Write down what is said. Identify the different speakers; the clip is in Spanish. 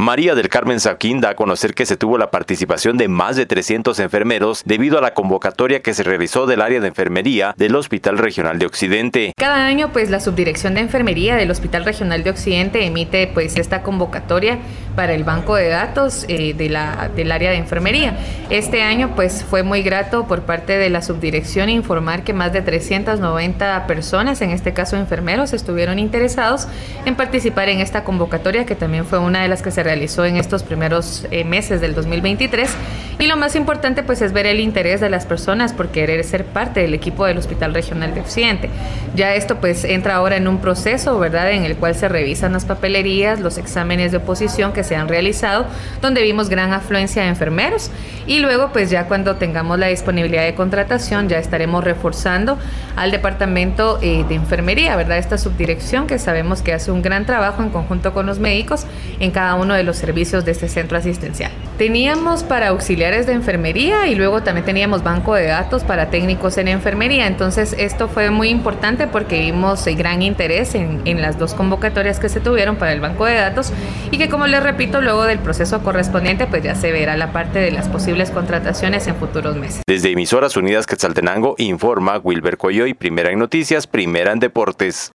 Speaker 1: María del Carmen Saquín da a conocer que se tuvo la participación de más de 300 enfermeros debido a la convocatoria que se realizó del área de enfermería del Hospital Regional de Occidente.
Speaker 2: Cada año, pues la Subdirección de Enfermería del Hospital Regional de Occidente emite pues esta convocatoria para el banco de datos eh, de la, del área de enfermería. Este año pues fue muy grato por parte de la subdirección informar que más de 390 personas, en este caso enfermeros, estuvieron interesados en participar en esta convocatoria que también fue una de las que se realizó en estos primeros eh, meses del 2023. Y lo más importante pues es ver el interés de las personas por querer ser parte del equipo del Hospital Regional de Occidente. Ya esto pues entra ahora en un proceso, ¿verdad?, en el cual se revisan las papelerías, los exámenes de oposición que se han realizado, donde vimos gran afluencia de enfermeros y luego pues ya cuando tengamos la disponibilidad de contratación ya estaremos reforzando al departamento eh, de enfermería, ¿verdad? Esta subdirección que sabemos que hace un gran trabajo en conjunto con los médicos en cada uno de los servicios de este centro asistencial. Teníamos para de enfermería y luego también teníamos banco de datos para técnicos en enfermería, entonces esto fue muy importante porque vimos gran interés en, en las dos convocatorias que se tuvieron para el banco de datos y que como les repito, luego del proceso correspondiente pues ya se verá la parte de las posibles contrataciones en futuros meses.
Speaker 1: Desde Emisoras Unidas Quetzaltenango informa Wilber Coyoy, primera en noticias, primera en deportes.